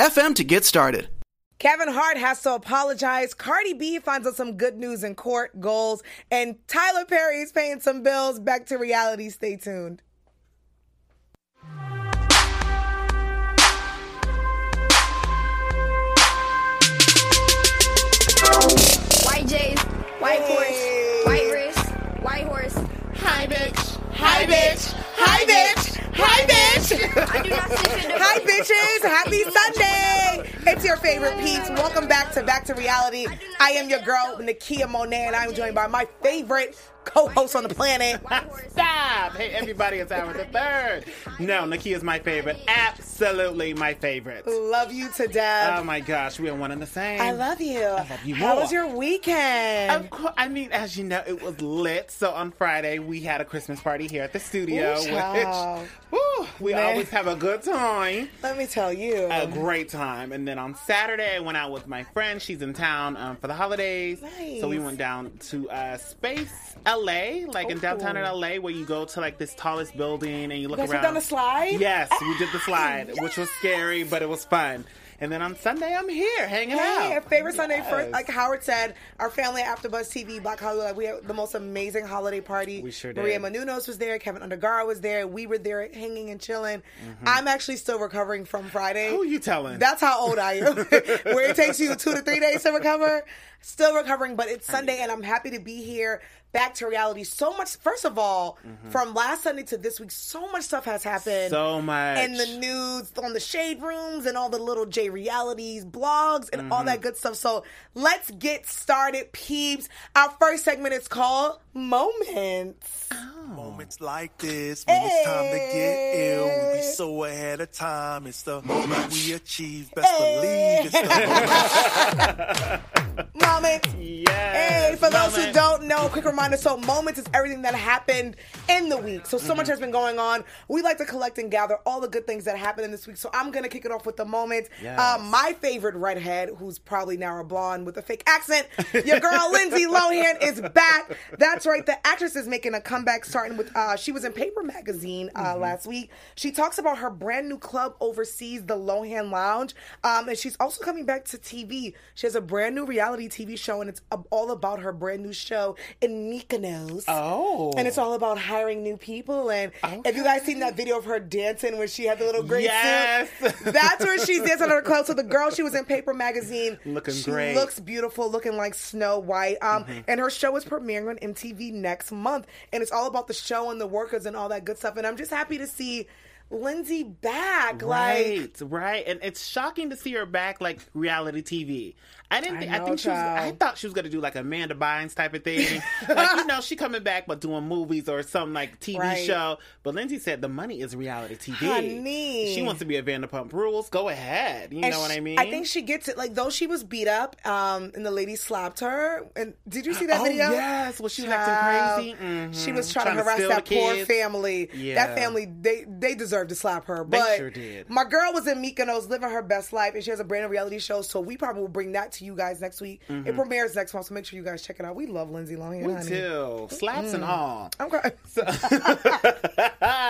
FM to get started. Kevin Hart has to apologize. Cardi B finds out some good news in court goals, and Tyler Perry is paying some bills. Back to reality. Stay tuned. White J's, white horse, white wrist, white horse. Hi, bitch. Hi, bitch. Hi, bitch. Hi, bitch. I do not sniff in Hi, bitches. Happy Sunday. It's your favorite peeps. Welcome back to Back to Reality. I am your girl, Nakia Monet, and I'm joined by my favorite co-host on the planet. Stop! Hey, everybody, it's Aaron the Third. No, Nikki is my favorite. Absolutely my favorite. Love you to death. Oh my gosh, we are one and the same. I love you. I love you more. How was your weekend? Of course, I mean, as you know, it was lit. So on Friday, we had a Christmas party here at the studio, Ooh, which woo, we Man. always have a good time. Let me tell you. A great time. And then on Saturday, I went out with my friend. She's in town um, for the holidays. So we went down to uh, Space LA, like in downtown in Oh. LA, where you go to like this tallest building and you look You guys around. the slide? Yes, we did the slide, which was scary, but it was fun. And then on Sunday, I'm here hanging Hey, out. favorite Sunday Yes. first, like Howard said, our family at AfterBuzz TV, Black Hollywood, like we had the most amazing holiday party. We sure did. Maria Menounos was there, Kevin Undergaro was there, we were there hanging and chilling. Mm-hmm. I'm actually still recovering from Friday. Who you telling? That's how old I am. Where it takes you two to three days to recover. Still recovering, but it's Sunday and I'm happy to be here. Back to reality. So much, first of all, from last Sunday to this week, so much stuff has happened. Mm-hmm. So much. In the news, on the shade rooms, and all the little J realities, blogs, and all Mm-hmm. that good stuff. So let's get started, peeps. Our first segment is called Moments. Moments like this, when it's time to get ill, we be so ahead of time. It's the moment we achieve. Best believe it's the Moments. Yes. Hey, for those who don't know, quick reminder so moments is everything that happened in the week. So, so much Mm-hmm. has been going on. We like to collect and gather all the good things that happened in this week. So, I'm going to kick it off with the moments. Yes. Um, my favorite redhead, who's probably now a blonde with a fake accent, your girl Lindsay Lohan is back. That's right. The actress is making a comeback starting with, uh, she was in Paper Magazine uh, Mm-hmm. last week. She talks about her brand new club overseas, the Lohan Lounge. Um, and she's also coming back to TV. She has a brand new reality TV show, and it's all about her brand new show in Mykonos. Oh. And it's all about hiring new people. And have you guys seen that video of her dancing when she had the little gray Yes. suit, that's where she's dancing on her clothes. So the girl, she was in Paper Magazine. Looking she great. looks beautiful, looking like Snow White. Um, Mm-hmm. And her show is premiering on MTV next month. And it's all about the show and the workers and all that good stuff. And I'm just happy to see Lindsay back. Right, Like, right, and it's shocking to see her back like reality TV. I didn't. I Think, I, know, think she was. I thought she was gonna do like Amanda Bynes type of thing. like you know, she coming back but doing movies or some like TV Right. show. But Lindsay said the money is reality TV. Honey. she wants to be a Vanderpump Rules. Go ahead. You And know what I mean? I think she gets it. Like though she was beat up, um, and the lady slapped her. And did you see that Oh, video? yes. Was she Child, acting crazy? Mhm. She was trying, Trying to to harass steal that poor family. Yeah. That family, they they deserve to slap her. But sure my girl was in Mykonos living her best life, and she has a brand new reality show. So we probably will bring that to you guys next week. It premieres next month, so make sure you guys check it out. We love Lindsay Lohan. Mm-hmm. Honey. too. Slaps and all. Okay.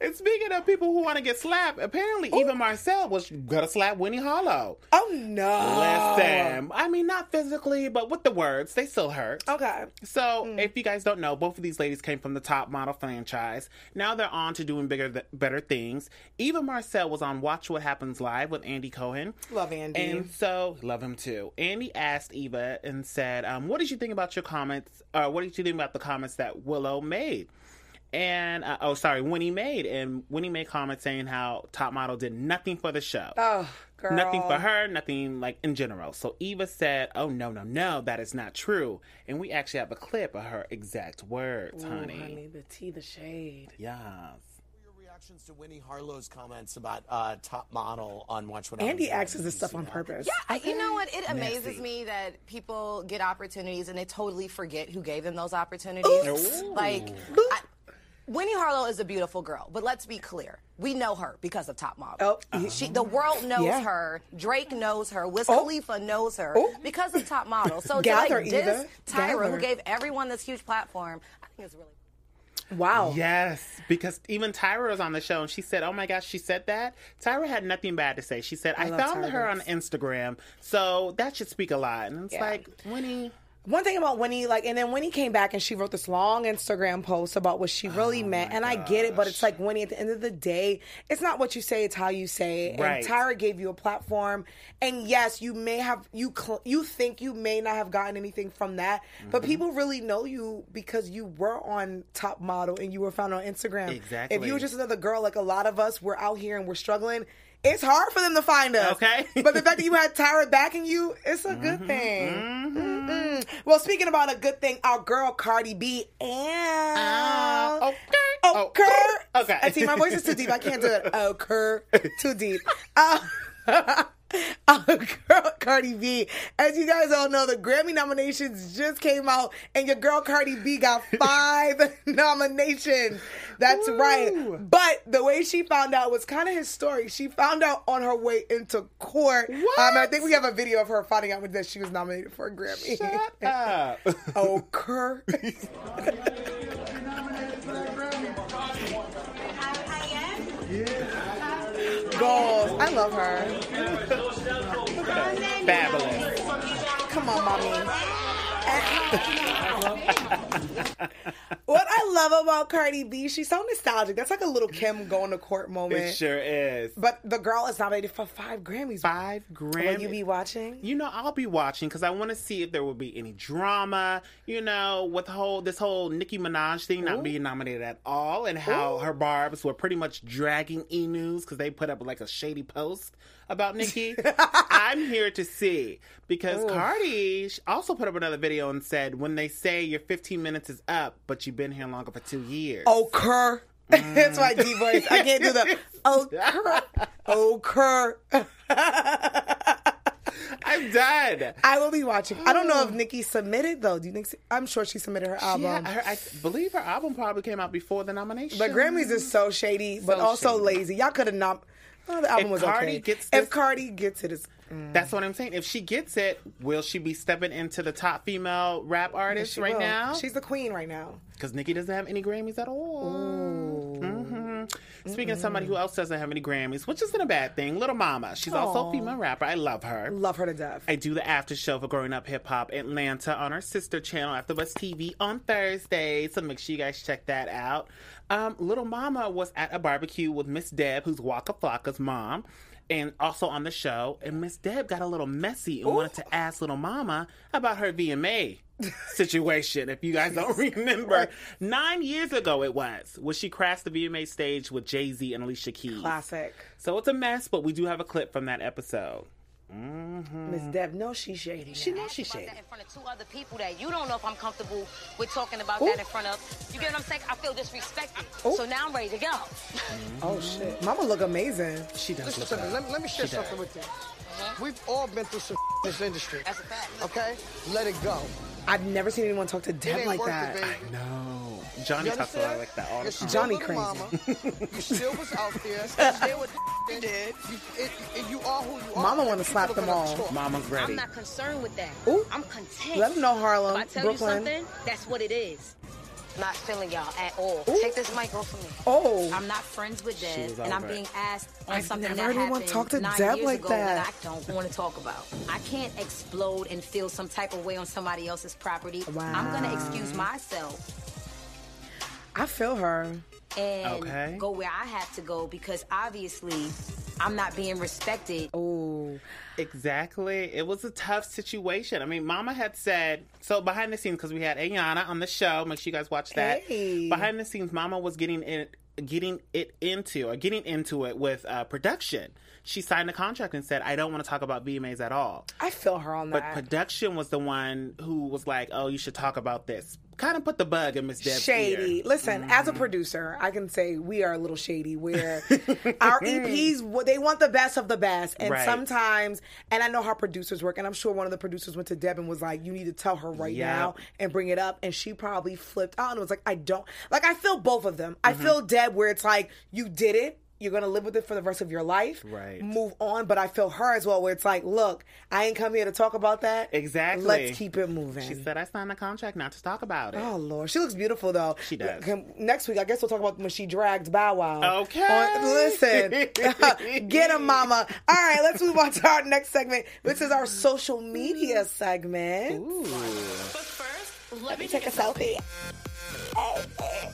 and speaking of people who want to get slapped, apparently Eva Marcille was gonna slap Winnie Harlow. oh no. Listen, I mean, not physically, but with the words, they still hurt. Okay. So, if you guys don't know, both of these ladies came from the top model franchise. Now they're on to doing bigger, th- better things. Eva Marcille was on Watch What Happens Live with Andy Cohen. Love Andy. And so, love him too. Andy asked Eva and said, um, What did you think about your comments? Or what did you think about the comments that Willow made? And, uh, oh, sorry, Winnie made. And Winnie made comments saying how Top Model did nothing for the show. Oh, girl. Nothing for her, nothing like in general. So Eva said, Oh, no, no, no, that is not true. And we actually have a clip of her exact words, Ooh, honey. honey, the tea, the shade. Yes. reactions to Winnie Harlow's comments about uh, top model on Watch What Andy acts asks us this stuff on purpose. Yeah, I, you know what? It amazes Nasty. me that people get opportunities and they totally forget who gave them those opportunities. Like, I, Winnie Harlow is a beautiful girl, but let's be clear. We know her because of Top Model. Oh. She, uh-huh. the world knows Yeah. her. Drake knows her. Wiz Oh. Khalifa knows her Oh. because of Top Model. So to like diss Eva. Tyra, who gave everyone this huge platform, I think it's really. Wow. Yes, because even Tyra was on the show and she said, "Oh my gosh, she said that." Tyra had nothing bad to say. She said, "I, love found Tyra her on Instagram, so that should speak a lot." And it's Yeah. like Winnie. One thing about Winnie, like, and then Winnie came back and she wrote this long Instagram post about what she really Oh meant. And I get it, but it's like Winnie, at the end of the day, it's not what you say, it's how you say it. Right. And Tyra gave you a platform. And yes, you may have, you cl- you think you may not have gotten anything from that, but Mm-hmm. people really know you because you were on Top Model and you were found on Instagram. Exactly. If you were just another girl, like a lot of us, we're out here and we're struggling. It's hard for them to find us. Okay. But the fact that you had Tyra backing you, it's a good Mm-hmm. thing. Mm-mm. Well, speaking about a good thing, our girl Cardi B and Uh, okay. oh, Oh, okay. I see my voice is too deep. I can't do it. Oh, Kerr, too deep. Uh, our girl Cardi B. As you guys all know, the Grammy nominations just came out, and your girl Cardi B got five nominations. That's right. But the way she found out was kind of historic. She found out on her way into court. Um, I think we have a video of her finding out that she was nominated for a Grammy. Shut up. oh, Kerr. Goals. I love her. Fabulous. Come on, mommy. what I love about Cardi B, she's so nostalgic. That's like a little Kim going to court moment. It sure is. But the girl is nominated for five Grammys. Five Will you be watching? You know, I'll be watching because I want to see if there will be any drama. You know, with whole this whole Nicki Minaj thing not being nominated at all, and how her barbs were pretty much dragging E News because they put up like a shady post about Nikki. I'm here to see because Cardi also put up another video and said when they say your 15 minutes is up, but you've been here longer for two years. Oh, Kerr. That's my D voice. I can't do the oh Kerr. Oh Kerr. I'm done. I will be watching. I don't know if Nikki submitted though. Do you think? I'm sure she submitted her album. Yeah, her, I believe her album probably came out before the nomination. But Grammys is so shady, but So also shady. lazy. Y'all could have not. Oh, the album If was Cardi okay. gets if this- Cardi gets it, it's That's what I'm saying. If she gets it, will she be stepping into the top female rap artist she right will. now? She's the queen right now. Because Nicki doesn't have any Grammys at all. hmm Speaking of somebody who else doesn't have any Grammys, which isn't a bad thing, Little Mama. She's also a female rapper. I love her. Love her to death. I do the after show for Growing Up Hip Hop Atlanta on our sister channel, AfterBuzz TV, on Thursday. So make sure you guys check that out. Um, Little Mama was at a barbecue with Miss Deb, who's Waka Flocka's mom, and also on the show. And Miss Deb got a little messy and wanted to ask Little Mama about her VMA situation. if you guys don't remember, nine years ago it was when she crashed the VMA stage with Jay Z and Alicia Keys. Classic. So it's a mess, but we do have a clip from that episode. Mm-hmm. Miss Deb, no, she's shady. She knows she's shady. that in front of two other people that you don't know if I'm comfortable with talking about that in front of. You get what I'm saying? I feel disrespected. So now I'm ready to go. Oh shit, Mama look amazing. She does Listen look to Let, let me share She does. something with you. Mm-hmm. We've all been through some in this industry. That's a fact. Okay? Let it go. I've never seen anyone talk to It Deb like that. I know. Johnny You talks about understand? it like that all the time. Johnny little crazy. Mama. you still was out there. You did what you did. You, it, it, you are who you are. Mama wanna slap them all. Mama's ready. I'm not concerned with that. Ooh. I'm content. Let them know Harlem, If I tell Brooklyn. you something, that's what it is. Not feeling y'all at all. Take this mic off of me. Oh, I'm not friends with Deb, and I'm it. being asked on I've something never that happened talk to nine Deb years like ago that. I don't want to talk about. I can't explode and feel some type of way on somebody else's property. I'm gonna excuse myself I feel her. And Okay. go where I have to go because obviously I'm not being respected. Oh, Exactly. It was a tough situation. I mean, Mama had said so behind the scenes because we had Ayana on the show. Make sure you guys watch that. Hey. Behind the scenes, Mama was getting it, getting it into or getting into it with uh, production. She signed a contract and said, "I don't want to talk about VMAs at all." I feel her on that. But production was the one who was like, "Oh, you should talk about this." Kind of put the bug in Miss Deb's shady. ear. Listen, as a Mm-hmm. producer, I can say we are a little shady. Where our EPs, they want the best of the best, and Right. sometimes, and I know how producers work, and I'm sure one of the producers went to Deb and was like, "You need to tell her right Yep. now and bring it up," and she probably flipped out and was like, "I don't like." I feel both of them. I Mm-hmm. feel Deb where it's like you did it. You're gonna live with it for the rest of your life. Right. Move on. But I feel her as well, where it's like, look, I ain't come here to talk about that. Exactly. Let's keep it moving. She said I signed a contract not to talk about it. Oh Lord, she looks beautiful though. She does. Next week, I guess we'll talk about when she dragged Bow Wow. Okay. On- listen, get him, Mama. All right, let's move on to our next segment. This is our social media segment. But first, Let me Take a selfie. Hey,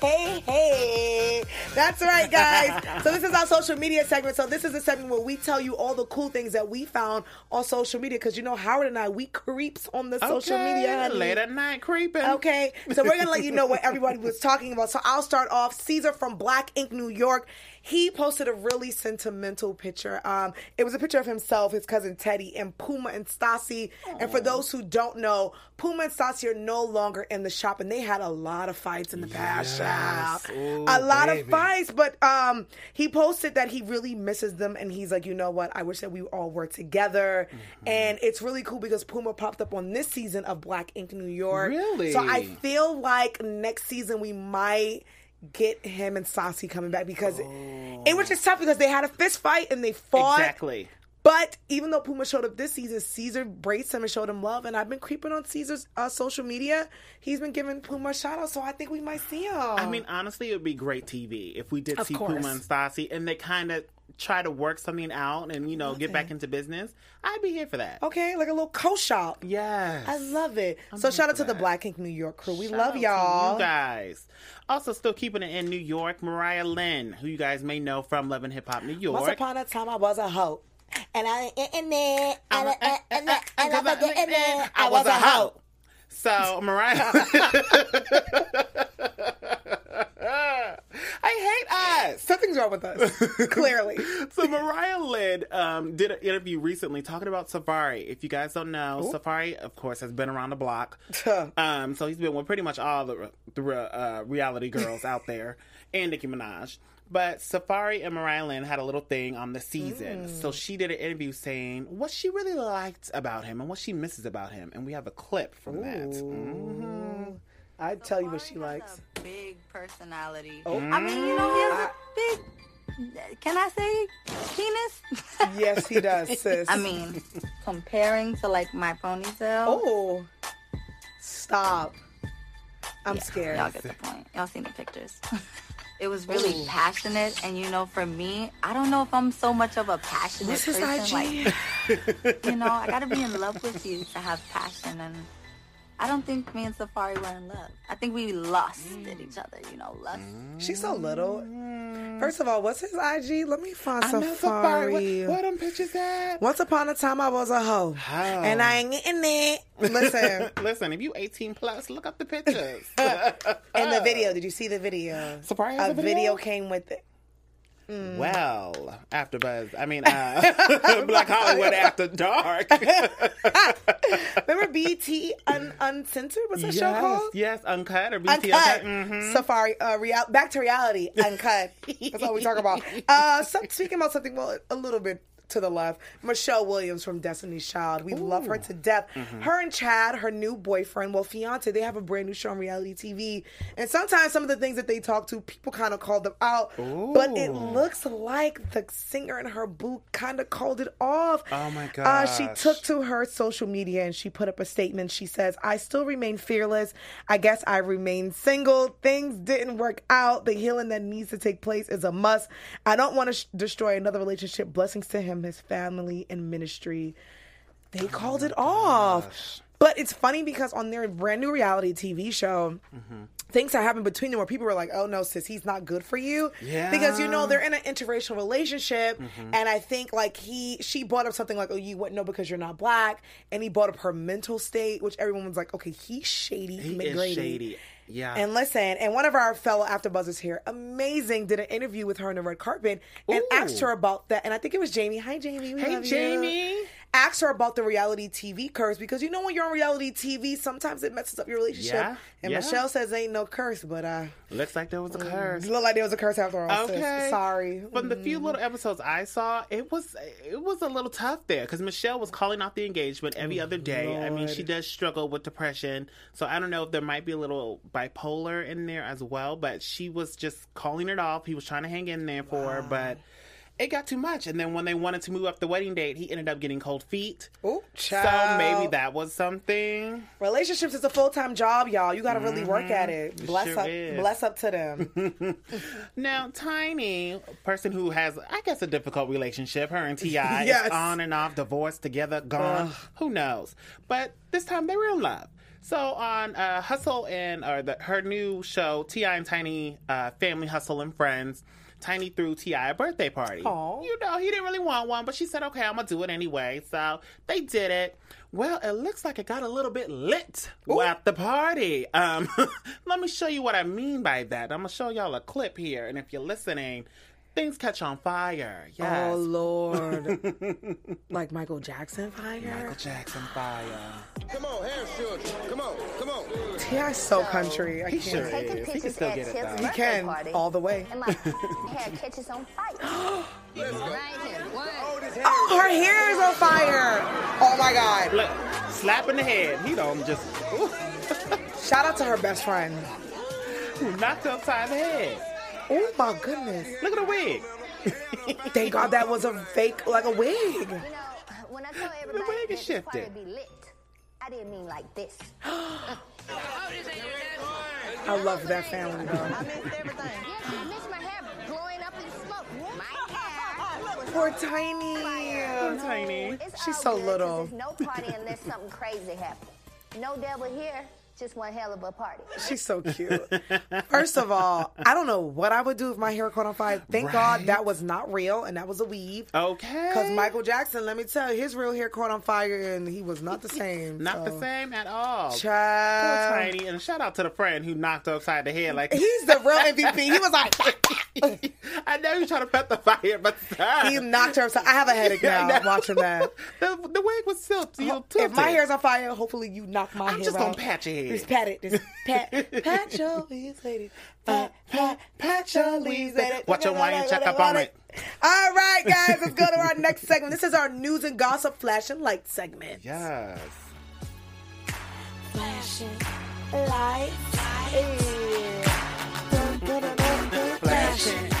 hey. Hey. That's right, guys. so this is our social media segment. So this is a segment where we tell you all the cool things that we found on social media. Because you know, Howard and I, we creeps on the social Okay, media. honey. late at night creeping. Okay, so we're gonna let you know what everybody was talking about. So I'll start off. Caesar from Black Ink, New York. He posted a really sentimental picture. Um, it was a picture of himself, his cousin Teddy, and Puma and Sassy. And for those who don't know, Puma and Sassy are no longer in the shop, and they had a lot of fights in the past. child. a lot of fights, but um, he posted that he really misses them, and he's like, you know what? I wish that we all were together. And it's really cool because Puma popped up on this season of Black Ink, New York. Really? So I feel like next season we might get him and Sassy coming back because it was just tough because they had a fist fight and they fought. Exactly. But even though Puma showed up this season, Caesar braced him and showed him love. And I've been creeping on Caesar's uh, social media. He's been giving Puma a shout out, so I think we might see him. I mean, honestly, it would be great TV if we did Of see course. Puma and Sassy and they kind of try to work something out and, you know, get back into business. I'd be here for that. okay, like a little co-shop. Yes. I love it. so shout out to the. Black Ink New York crew. We Shout love y'all. You guys. Also, still keeping it in New York, Mariah Lynn, who you guys may know from Love and Hip Hop New York. Once upon a time, I was a hoe. And I in and I and I and I was in. I was a hoe. So Mariah, I hate us. Something's wrong with us. Clearly. So Mariah Lynn um, did an interview recently talking about Safaree. If you guys don't know, Safaree, of course, has been around the block. um, so he's been with pretty much all the, the uh, reality girls out there, and Nicki Minaj. But Safaree and Mariah Lynn had a little thing on the season. So she did an interview saying what she really liked about him and what she misses about him. And we have a clip from that. Mhm. I'd tell you what she likes. a big personality. Oh. I mean, you know, he has a big. Can I say penis? Yes, he does, sis. I mean, comparing to like my ponytail. Oh. Stop. I'm scared. Y'all get the point. Y'all seen the pictures. it was really passionate, and you know, for me, I don't know if I'm so much of a passionate What's person. Like, you know, I gotta be in love with you to have passion, and I don't think me and Safaree were in love. I think we lost at each mm. other. You know, lust. Mm. She's so little. First of all, what's his IG? Let me find I know Safaree. Safaree. What, what them pictures at? Once upon a time, I was a hoe. How? And I ain't getting it. Listen, Listen, if you 18 plus, look up the pictures. in the video, did you see the video? Safaree a a video? video came with it. Well, after Buzz, I mean, uh, Black Hollywood After Dark. Remember BT Un- Uncensored? What's that show called? yes, uncut or BT Uncut. Mhm. Safaree. Uh, real- back to reality. Uncut. That's all we talk about. Uh, so, speaking about something, well, a little bit to the left, Michelle Williams from Destiny's Child. We love her to death. Mm-hmm. Her and Chad, her new boyfriend, well, fiance, they have a brand new show on reality TV. And sometimes some of the things that they talk to, people kind of call them out. But it looks like the singer in her boot kind of called it off. Oh my Uh, she took to her social media and she put up a statement. She says, I still remain fearless. I guess I remain single. Things didn't work out. The healing that needs to take place is a must. I don't want to sh- destroy another relationship. Blessings to him, his family, and ministry. They Oh called it off. But it's funny because on their brand new reality TV show, Mm-hmm. things are happening between them where people were like, oh no, sis, he's not good for you. yeah. Because, you know, they're in an interracial relationship. Mm-hmm. And I think like he, she brought up something like, oh, you wouldn't know because you're not black. And he brought up her mental state, which everyone was like, okay, he's shady. He McGrady. is shady. Yeah. And listen, and one of our fellow AfterBuzzers here, amazing, did an interview with her on the red carpet and Ooh. asked her about that. And I think it was Jamie. Hi, Jamie. We Hey, love you. Asked her about the reality TV curse because you know when you're on reality TV, sometimes it messes up your relationship. Yeah, And yeah. Michelle says ain't no curse, but uh, Looks like there was a curse. it looked like there was a curse after all. sis. Okay. Sorry. From the few little episodes I saw, it was it was a little tough there because Michelle was calling out the engagement every other day. I mean, she does struggle with depression, so I don't know if there might be a little bipolar in there as well. But she was just calling it off. He was trying to hang in there for her, but it got too much. And then when they wanted to move up the wedding date, he ended up getting cold feet. Ooh, So maybe that was something. Relationships is a full time job, y'all. You got to really work at it. Mm-hmm. Bless sure up, is. bless up to them. Now, Tiny, person who has, I guess, a difficult relationship, her and T.I., Yes. is on and off, divorced, together, gone. Who knows? But this time they were in love. So on uh, Hustle and or the, her new show, T.I. and Tiny uh, Family Hustle and Friends. Tiny threw T.I. a birthday party. Aw. You know, he didn't really want one, but she said, "Okay, I'm gonna do it anyway." So they did it. Well, it looks like it got a little bit lit at the party. Um, let me show you what I mean by that. I'm gonna show y'all a clip here, and if you're listening, things catch on fire. Oh, yes. Oh Lord, like Michael Jackson fire. Michael Jackson fire. Come on, hair children. Come on, come on. T.I. so country. I He can't. sure is. He can still get it though. He can party. all the way. And my hair catches on fire. Let's go. right here. One. Oh, this hair. Oh, her hair is on fire. Oh my God. Look, slap in the head. He don't just Shout out to her best friend. Who knocked upside the head. Oh my goodness. Look at the wig. Thank God that was a fake, like a wig. You know, uh, when I tell everybody wig is shifted. be lit, I didn't mean like this. I love that family though. I missed everything. Yes, I missed my hair blowing up in smoke. My hair. Poor Tiny. fire. Tiny. It's She's so good 'cause little. There's no party unless something crazy happens. No devil here, just one hell of a party. She's so cute. First of all, I don't know what I would do if my hair caught on fire. Thank Right. God that was not real and that was a weave. Okay. Because Michael Jackson, let me tell you, his real hair caught on fire and he was not the same. Not the same at all. Poor Child. Tiny. And shout out to the friend who knocked her upside the head. Like He's the real MVP. He was like, I know you're trying to pet the fire, but he knocked her upside. I have a headache I now know. watching that. the, the wig was tilt, you If my hair's on fire, hopefully you knock my hair. I'm hair just gonna pat your head. Just pat it. Just pat, pat your leaves, lady. Pat, pat, pat your leaves, lady. Watch your wine and check up on it. All right, guys, let's go to our next segment. This is our news and gossip flash and light segment. Yes. Flashing lights. Flashing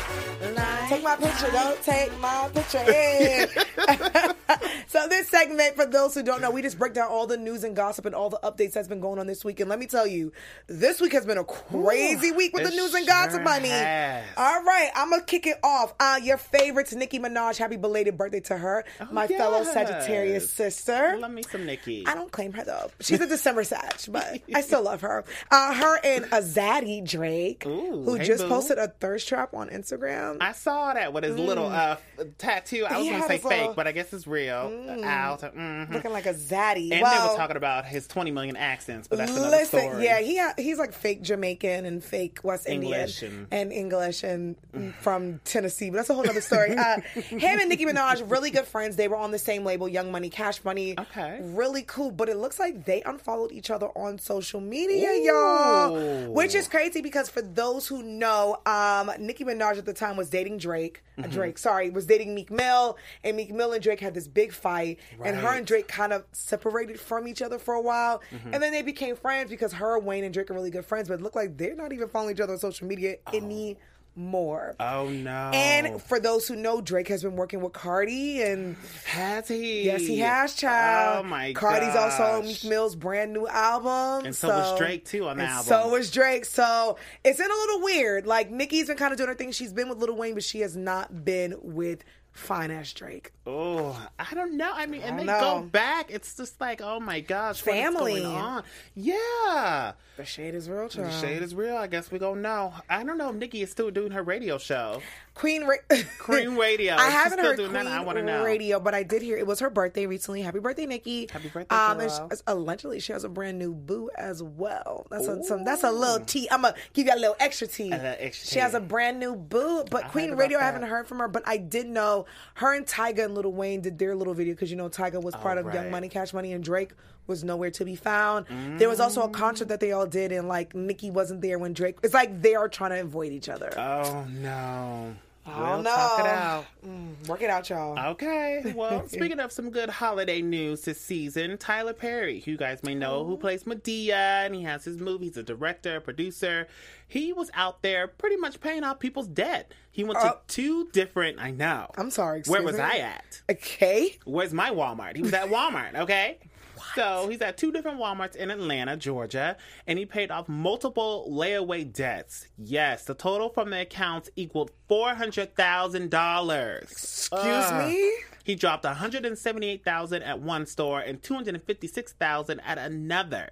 Take my picture, don't take my picture. So this segment, for those who don't know, we just break down all the news and gossip and all the updates that's been going on this week. And let me tell you, this week has been a crazy week with the news and sure gossip, honey. has. All right, I'm gonna kick it off. Uh, your favorites, Nicki Minaj. Happy belated birthday to her, my fellow Oh. Sagittarius sister. Love me some Nikki. I don't claim her though. She's a December Sag, but I still love her. Uh, her and a Zaddy Drake, Ooh, who hey, just boo. posted a thirst trap on Instagram. I saw that with his little uh, tattoo. I was gonna say fake, but I guess it's real. Out. mhm. Looking like a zaddy. And well, they were talking about his 20 million accents, but that's another listen, story. yeah, he ha- he's like fake Jamaican and fake West English Indian and- English and from Tennessee, but that's a whole other story. Uh, him and Nicki Minaj, really good friends. They were on the same label, Young Money, Cash Money. Okay. really cool. But it looks like they unfollowed each other on social media, y'all, which is crazy because for those who know, um, Nicki Minaj at the time was dating Drake. uh, Mm-hmm. Drake, sorry, was dating Meek Mill, and Meek Mill and Drake had this big fight, and her and Drake kind of separated from each other for a while, Mm-hmm. and then they became friends because her, Wayne, and Drake are really good friends. But it looked like they're not even following each other on social media anymore. Oh no. And for those who know, Drake has been working with Cardi, and has he? yes, he has, child. Oh my Cardi's also on gosh. Meek Mill's brand new album, And so was Drake, too, on the album. So was Drake. So it's been a little weird. Like Nicki's been kind of doing her thing. She's been with Lil Wayne, but she has not been with fine ass Drake. Oh, I don't know. I mean, and I they don't go back. It's just like, oh my gosh, Family. going on? Yeah, The shade is real, child. the shade is real. I guess we gonna know. I don't know if Nikki is still doing her radio show. Queen Ra- Queen Radio. I haven't still heard doing Queen that? I wanna know. Radio, but I did hear it was her birthday recently. Happy birthday, Nikki! Happy birthday, Um, and she- allegedly, she has a brand new boo as well. That's a, some. That's a little tea. I'm gonna give you a little extra tea. little extra she has a brand new boo, but I Queen Radio, about I haven't heard from her. But I did know her and Tyga and Lil Wayne did their little video because you know Tyga was part of Young Oh. Money, Cash Money, and Drake was nowhere to be found. There was also a concert that they all did, and like Nicki wasn't there when Drake. It's like they are trying to avoid each other. Oh no. I We'll don't know. talk it out. Mm, work it out, y'all. Okay. Well, speaking of some good holiday news this season, Tyler Perry, who you guys may know, who plays Madea, and he has his movie. He's a director, producer. He was out there pretty much paying off people's debt. He went to Oh. two different. I know. I'm sorry. Where was me? I at? Okay. Where's my Walmart? He was at Walmart, okay? So he's at two different Walmarts in Atlanta, Georgia, and he paid off multiple layaway debts. Yes, the total from the accounts equaled four hundred thousand dollars. Excuse me? He dropped one hundred and seventy-eight thousand at one store and two hundred and fifty-six thousand at another.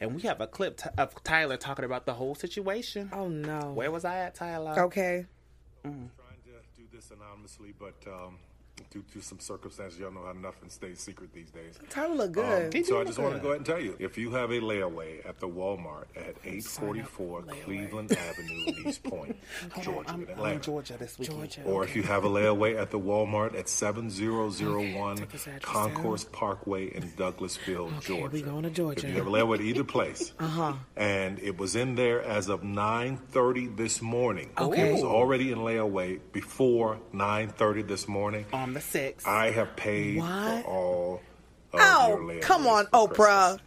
And we have a clip t- of Tyler talking about the whole situation. Oh no. Where was I at, Tyler? Okay. trying to do this anonymously, but um, due to some circumstances, y'all know how nothing stays secret these days. Tyler look Um, good. He do so I just want to go ahead and tell you, if you have a layaway at the Walmart at 844 Cleveland Avenue in East Point, Georgia, I'm, in I'm in Atlanta. Georgia this weekend. Or if you have a layaway at the Walmart at 7001 this address Concourse Parkway in Douglasville, Georgia. we going to Georgia. If you have a layaway at either place, Uh-huh. and it was in there as of 9:30 this morning. Okay. It was already in layaway before 9:30 this morning. On the 6th. I have paid What? for all of Oh, come on, Oprah.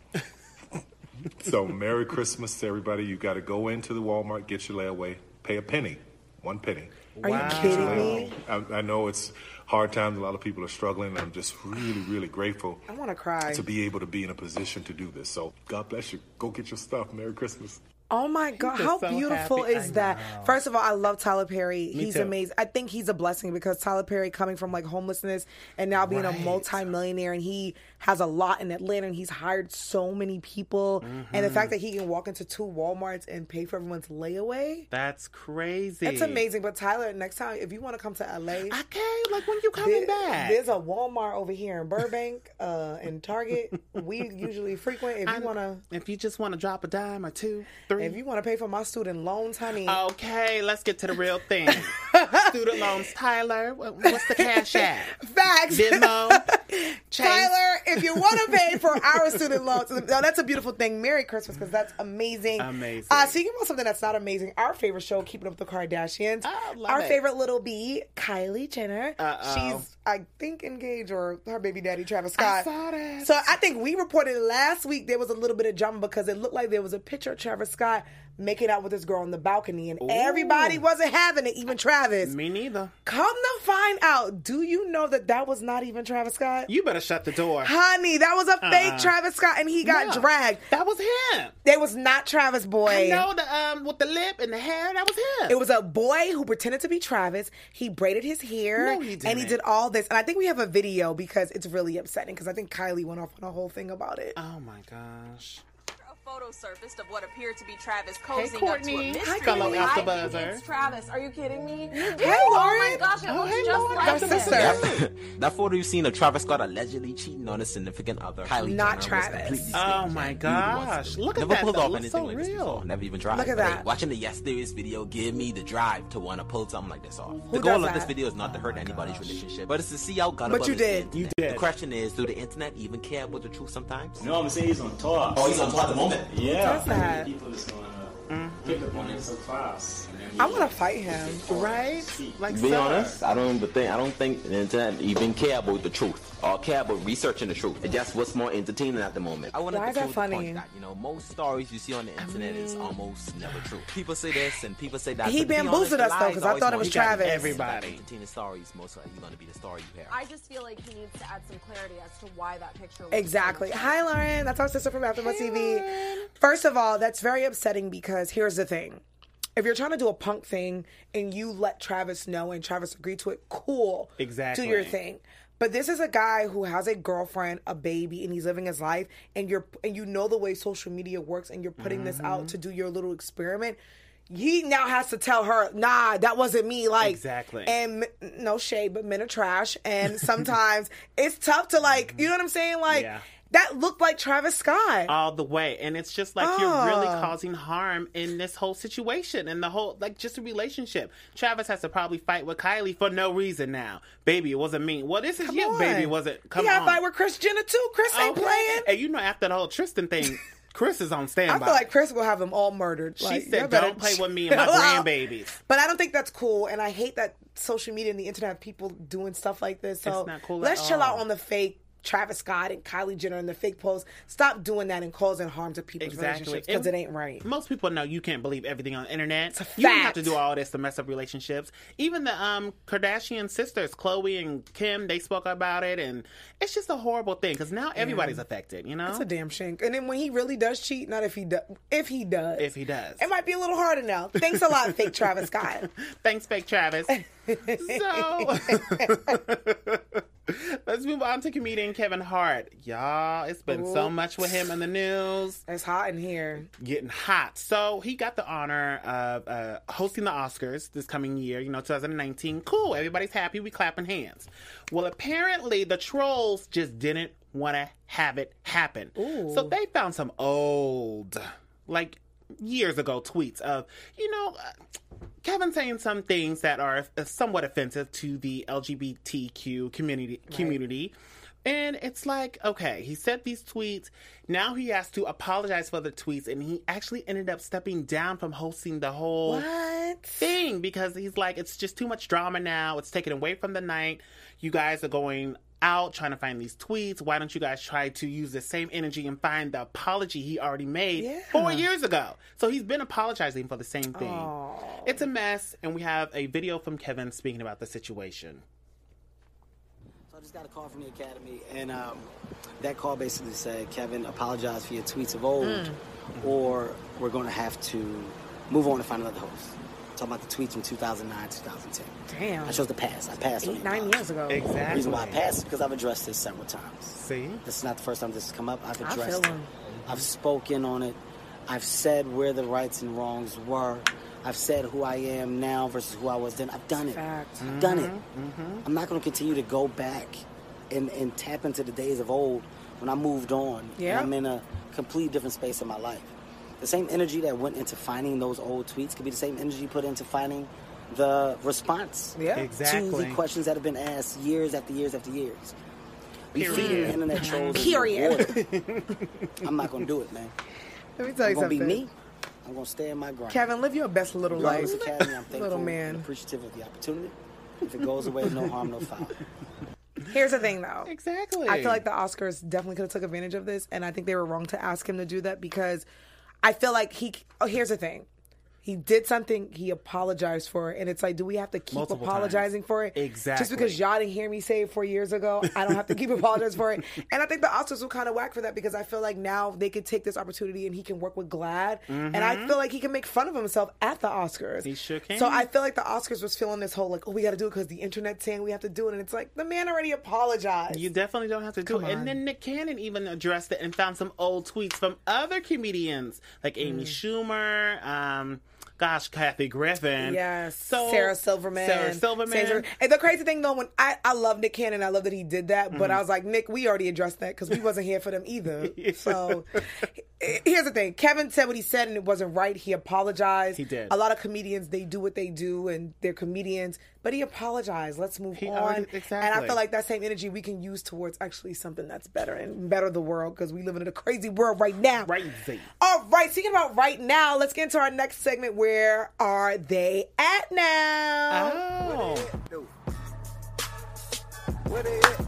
so Merry Christmas to everybody. You got to go into the Walmart, get your layaway, pay a penny, one penny. Are you kidding me? I, I know it's hard times. A lot of people are struggling. And I'm just really, really grateful I want to cry. to be able to be in a position to do this. So God bless you. Go get your stuff. Merry Christmas. Oh my God, how so beautiful happy. is that? First of all, I love Tyler Perry. Me he's too. amazing. I think he's a blessing because Tyler Perry coming from like homelessness and now being Right. a multimillionaire and he has a lot in Atlanta and he's hired so many people. And the Mm-hmm. fact that he can walk into two Walmarts and pay for everyone's layaway. That's crazy. That's amazing. But Tyler, next time if you want to come to LA, Okay, like when you coming there- back? There's a Walmart over here in Burbank uh, and Target. we usually frequent. If you I'm- to, If you just want to drop a dime or two, three. if you want to pay for my student loans, honey. Okay, let's get to the real thing. Student loans, Tyler. What's the cash app? Facts. Venmo, Chase. Tyler, if you want to pay for our student loans, no, that's a beautiful thing. Merry Christmas, because that's amazing. Amazing. Uh, speaking about something that's not amazing, our favorite show, Keeping Up with the Kardashians. Oh, love our it. favorite little bee, Kylie Jenner. Uh-oh. She's, I think, engaged or her baby daddy, Travis I Scott. saw that. So I think we reported last week there was a little bit of drama because it looked like there was a picture of Travis Scott making out with this girl on the balcony, and everybody wasn't having it, even Travis. Me neither. Come to find out, do you know that that was not even Travis Scott? You better shut the door. Honey, that was a fake Uh-uh. Travis Scott, and he got No, dragged. That was him. It was not Travis boy. I know the um with the lip and the hair. That was him. It was a boy who pretended to be Travis. He braided his hair, No, he and he did all this. And I think we have a video because it's really upsetting. Because I think Kylie went off on a whole thing about it. Oh my gosh. A photo surfaced of what appeared to be Travis posing up to Courtney. a mystery. Hi, fellow I Buzzer. it's Travis. Are you kidding me? You oh Hey, Oh Lauren. my gosh, it Oh, looks hey, just Lauren. like That's him. sister. that photo you seen of Travis Scott allegedly cheating on a significant other. Kylie Not Jenner Travis. Oh my and beauty was gosh. Look at Never that. pulled That off anything so like this real. before. Never even tried. Look at But, that. hey, watching the yesterday's video give me the drive to want to pull something like this off. Who the goal does of this video is not to oh hurt anybody's relationship, but it's to see out God But you did. You did. The question is, do the internet even care about the truth sometimes? No, I'm saying he's on top. Oh, he's on top at the moment. Yeah. That's sad. People just gonna pick up on it so fast. And then we I want to fight him. Right? Like be sir. honest, I don't even think I don't think the internet even care about the truth or care about researching the truth. It's just what's more entertaining at the moment. I wanted Why to is that prove the point funny? that you know most stories you see on the internet is almost never true. People say this and people say that. He but to be bamboozled us, though, because I thought it was. Travis. Everybody. Entertaining story is most likely going to be the story you hear. I just feel like he needs to add some clarity as to why that picture was Exactly. Hi, Lauren. That's our sister from AfterBuzz TV. First of all, that's very upsetting because here's the thing. If you're trying to do a punk thing and you let Travis know and Travis agreed to it, cool. Exactly. Do your thing. But this is a guy who has a girlfriend, a baby, and he's living his life. And you're and you know the way social media works, and you're putting this Mm-hmm. out to do your little experiment. he now has to tell her, nah, that wasn't me. Like Exactly. And no shade, but men are trash, and sometimes it's tough to like, you know what I'm saying? Like Yeah. That looked like Travis Scott. all the way and it's just like you're really Ah. causing harm in this whole situation and the whole like just a relationship travis has to probably fight with kylie for no reason now baby it wasn't me well this is Come you on. baby it wasn't come got on to fight with Kris Jenner too. Kris ain't playing. and you know after the whole tristan thing kris is on standby I feel like Kris will have them all murdered. she Like, said don't play with me and my chill out." grandbabies But I don't think that's cool, and I hate that social media and the internet have people doing stuff like this. So cool let's chill out on the fake Travis Scott and Kylie Jenner and the fake posts. Stop doing that and causing harm to people's Exactly. relationships because it ain't right. Most people know you can't believe everything on the internet. a You don't have to do all this to mess up relationships. Even the um Kardashian sisters, Khloé and Kim, they spoke about it, and it's just a horrible thing because now everybody's affected. You know, It's a damn shame. And then when he really does cheat, not if he does, if he does, if he does. it might be a little harder now. Thanks a lot, fake Travis Scott. Thanks, fake Travis. so let's move on to comedian Kevin Hart. Y'all, it's been so much with him in the news. It's hot in here. getting hot. So he got the honor of uh, hosting the Oscars this coming year, you know, 2019. Cool, everybody's happy. We clapping hands. Well, apparently the trolls just didn't want to have it happen. So they found some old, like years ago, tweets of, you know. Uh, Kevin saying some things that are somewhat offensive to the LGBTQ community community. And it's like, okay, he said these tweets. Now he has to apologize for the tweets, and he actually ended up stepping down from hosting the whole What? thing because he's like, it's just too much drama now. It's taken away from the night. You guys are going out trying to find these tweets. Why don't you guys try to use the same energy and find the apology he already made Yeah. four years ago? So he's been apologizing for the same thing. It's a mess, and we have a video from Kevin speaking about the situation. So I just got a call from the academy, and um, that call basically said, "Kevin, apologize for your tweets of old, Mm. or we're going to have to move on and find another host." Talking about the tweets from 2009, 2010. Damn. I chose to pass. I passed. Eight, the nine years ago. Exactly. The reason why I passed is because I've addressed this several times. See? This is not the first time this has come up. I've I addressed feel it. him. I've spoken on it. I've said where the rights and wrongs were. I've said who I am now versus who I was then. I've done it. Fact. I've done it. Mm-hmm. I'm not going to continue to go back and, and tap into the days of old when I moved on. Yeah. And I'm in a completely different space in my life. The same energy that went into finding those old tweets could be the same energy put into finding the response Yeah. to the questions that have been asked years after years after years. We Period. feed the internet trolls Period. I'm not going to do it, man. Let me tell you I'm going to something. be me. I'm going to stay in my grind. Kevin, live your best little life. Regardless Academy, I'm thankful Little man. appreciative of the opportunity. If it goes away, no harm, no foul. Here's the thing, though. Exactly. I feel like the Oscars definitely could have took advantage of this, and I think they were wrong to ask him to do that because I feel like he. Oh, here's the thing. He did something. He apologized for it, and it's like, do we have to keep Multiple apologizing times. for it? Exactly. Just because y'all didn't hear me say it four years ago, I don't have to keep apologizing for it. And I think the Oscars were kind of whack for that because I feel like now they could take this opportunity and he can work with GLAAD, and I feel like he can make fun of himself at the Oscars. Mm-hmm. He sure can. So I feel like the Oscars was feeling this whole like, oh, we got to do it because the internet's saying we have to do it, and it's like the man already apologized. You definitely don't have to do Come it. on. And then Nick Cannon even addressed it and found some old tweets from other comedians like Amy Schumer, um, gosh, Kathy Griffin. Yes. So Sarah Silverman. Sarah Silverman. And the crazy thing though, when I, I love Nick Cannon, I love that he did that, Mm-hmm. but I was like, Nick, we already addressed that because we wasn't here for them either. So here's the thing. Kevin said what he said and it wasn't right. He apologized. He did. A lot of comedians, they do what they do and they're comedians, but he apologized. Let's move He on. already- And I feel like that same energy we can use towards actually something that's better and better the world because we live in a crazy world right now. Crazy. All right, speaking about right now, let's get into our next segment. Where are they at now? Oh.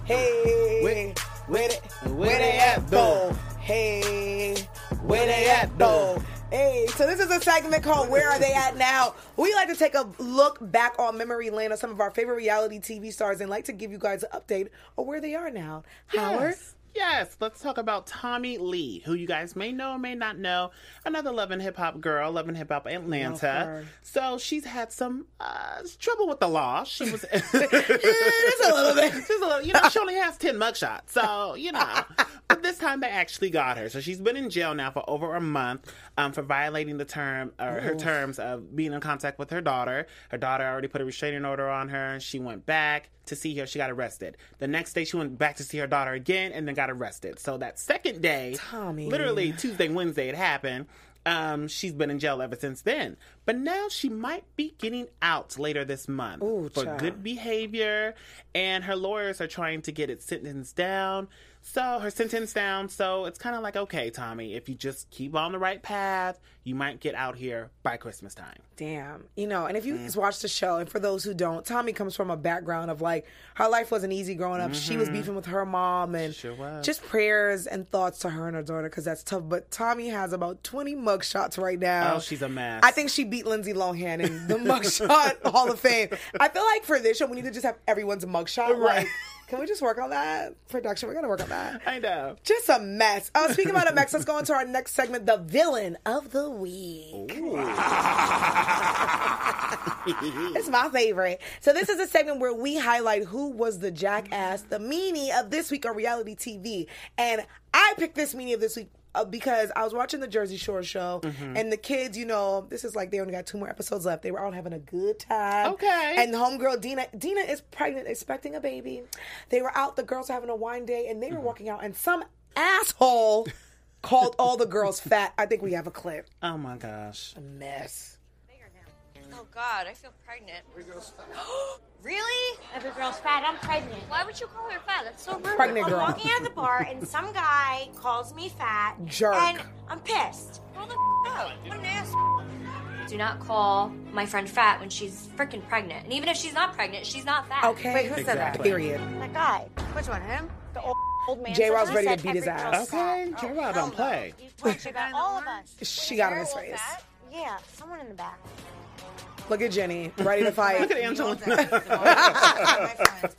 Hey, Where- where they, where where they they at, at though? Hey, where they at though? Hey, so this is a segment called Where Are They At Now? We like to take a look back on memory lane of some of our favorite reality TV stars and like to give you guys an update on where they are now. Howard? Yes. Let's talk about Tommie Lee, who you guys may know or may not know. Another Love and Hip Hop girl, Love and Hip Hop Atlanta. So she's had some uh, trouble with the law. She was Just a little bit. Just a little, you know, she only has 10 mugshots. So, you know. but this time they actually got her. So she's been in jail now for over a month um, for violating the term or her terms of being in contact with her daughter. Her daughter already put a restraining order on her. She went back to see her. She got arrested. The next day she went back to see her daughter again and then got arrested. So that second day, Tommie. literally Tuesday, Wednesday, it happened. Um, she's been in jail ever since then. But now she might be getting out later this month for child. good behavior, and her lawyers are trying to get it sentenced down. So her sentence down. So it's kind of like, okay, Tommie, if you just keep on the right path, you might get out here by Christmas time. Damn. You know, and if you Mm. guys watch the show, and for those who don't, Tommie comes from a background of like her life wasn't easy growing up. She was Mhm. beefing with her mom, and Sure just prayers and thoughts to her and her daughter because that's tough. But Tommie has about 20 mugshots right now. Oh, she's a mess. I think she beat Lindsay Lohan in the mugshot Hall of Fame. I feel like for this show, we need to just have everyone's mugshot. Right. Like, can we just work on that? Production, we gotta work on that. I know. Just a mess. Oh, speaking about a mess, let's go into our next segment, the villain of the week. it's my favorite. So this is a segment where we highlight who was the jackass, the meanie of this week on reality TV. And I picked this meanie of this week uh, because I was watching the Jersey Shore show, Mhm. and the kids, you know, this is like they only got two more episodes left. They were all having a good time. Okay. And homegirl Deena, Deena is pregnant, expecting a baby. They were out. The girls were having a wine day, and they were walking out, and some asshole called all the girls fat. I think we have a clip. Oh my gosh. A mess. Oh God, I feel pregnant. really? Every girl's fat. I'm pregnant. Why would you call her fat? That's so rude. Pregnant I'm girl. walking out of the bar and some guy calls me fat. Jerk. And I'm pissed. Grow the f- up. What an ass. Do not call my friend fat when she's freaking pregnant. And even if she's not pregnant, she's not fat. Okay. Wait, who said that? Period. That guy. Which one? Him? The old, old man. J. Rod's ready to beat his ass. girl's Okay, fat. J. Oh, Rod don't no. play. You talked about all of us. She got in his face. fat. Yeah, someone in the back. Look at Jenni, ready to fight. Look at Angela.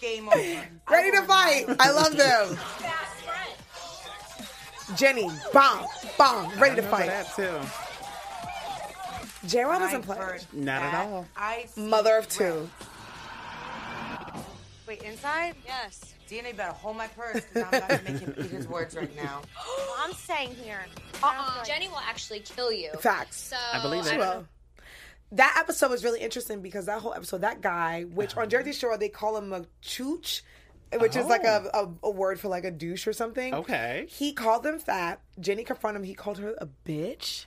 Game over. ready to fight. I love them. Jenni, bomb, bomb, ready to I remember fight. That too. J. Rod doesn't play. Not at all. I Mother of two. Wait, inside? Yes. DNA better hold my purse because I'm not going to make him eat his words right now. I'm staying here. Uh-uh. Jenni will actually kill you. Facts. So I believe She it. That episode was really interesting because that whole episode, that guy, which on uh-huh. Jersey Shore they call him a chooch, which is like a, oh. a, a word for like a douche or something. Okay. He called them fat. Jenni confronted him. He called her a bitch.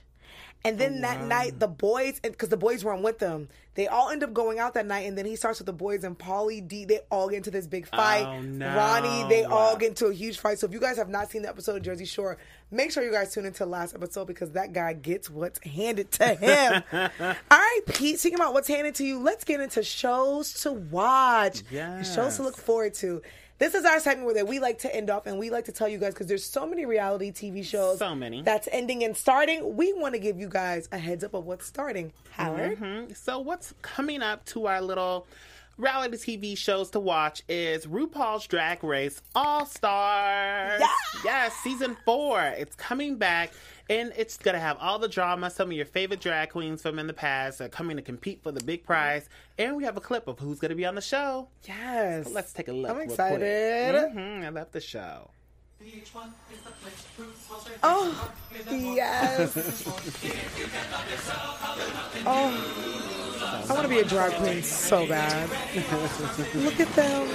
And then oh, that night, the boys, because the boys weren't with them, they all end up going out that night. And then he starts with the boys and Pauly D. They all get into this big fight. Oh, no. Ronnie, they all get into a huge fight. So if you guys have not seen the episode of Jersey Shore, make sure you guys tune into the last episode because that guy gets what's handed to him. all right, Pete. Speaking about what's handed to you, let's get into shows to watch. Yes. Shows to look forward to. This is our segment where that we like to end off, and we like to tell you guys because there's so many reality TV shows, So many. that's ending and starting. We want to give you guys a heads up of what's starting. Howard, Mhm. So what's coming up to our little reality TV shows to watch is RuPaul's Drag Race All Stars. Yes, season four. It's coming back. And it's gonna have all the drama. Some of your favorite drag queens from in the past are coming to compete for the big prize, and we have a clip of who's gonna be on the show. yes, So let's take a look. I'm excited. Mhm, I love the show. Oh, yes. Oh, I want to be a drag queen so bad. Look at them.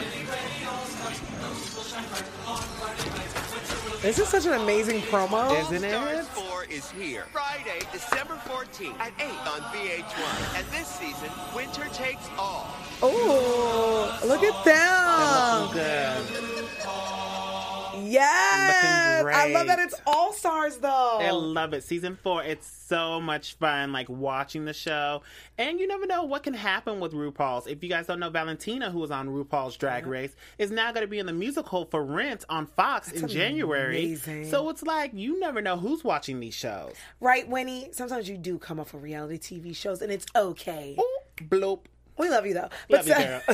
This is such an amazing promo. Isn't it? 4 is here. Friday, December 14th at 8 on VH1. And this season, Winter Takes All. Oh, look at them. Yes. I love that it's all stars though. I love it. Season four, it's so much fun, like watching the show. And you never know what can happen with RuPaul's. If you guys don't know, Valentina, who was on RuPaul's Drag Race, is now going to be in the musical for Rent on Fox in January. So it's like you never know who's watching these shows. Right, Winnie? Sometimes you do come off of reality TV shows and it's okay. Bloop. We love you though. Love you, so- girl.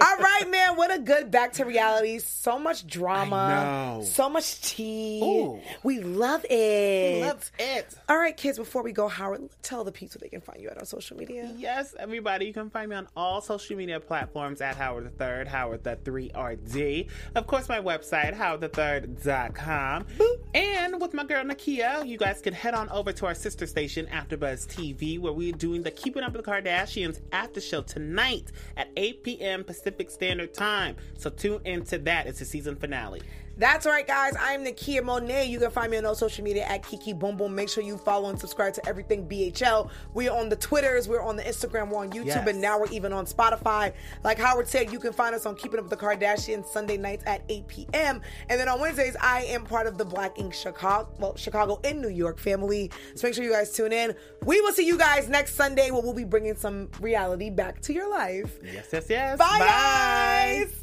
All right, man. What a good back to reality. So much drama. So much tea. Ooh. We love it. We Love it. All right, kids. Before we go, Howard, tell the peeps where they can find you at on social media. Yes, everybody, you can find me on all social media platforms at Howard the Third, Howard the Three RD. Of course, my website, howardthethird.com. And with my girl Nakia, you guys can head on over to our sister station, AfterBuzz TV, where we're doing the Keeping Up with the Kardashians after show tonight at 8 p.m. Pacific Standard Time. So tune into that. It's the season finale. That's right, guys. I'm Nakia Monet. You can find me on all social media at Kiki Boom Boom. Make sure you follow and subscribe to everything BHL. We're on the Twitters, we're on the Instagram, we're on YouTube, Yes. and now we're even on Spotify. Like Howard said, you can find us on Keeping Up with the Kardashians Sunday nights at 8 p.m. And then on Wednesdays, I am part of the Black Ink Chicago, well, Chicago and New York family. So make sure you guys tune in. We will see you guys next Sunday where we'll be bringing some reality back to your life. Yes, yes, yes. Bye, guys.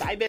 Bye, bitch.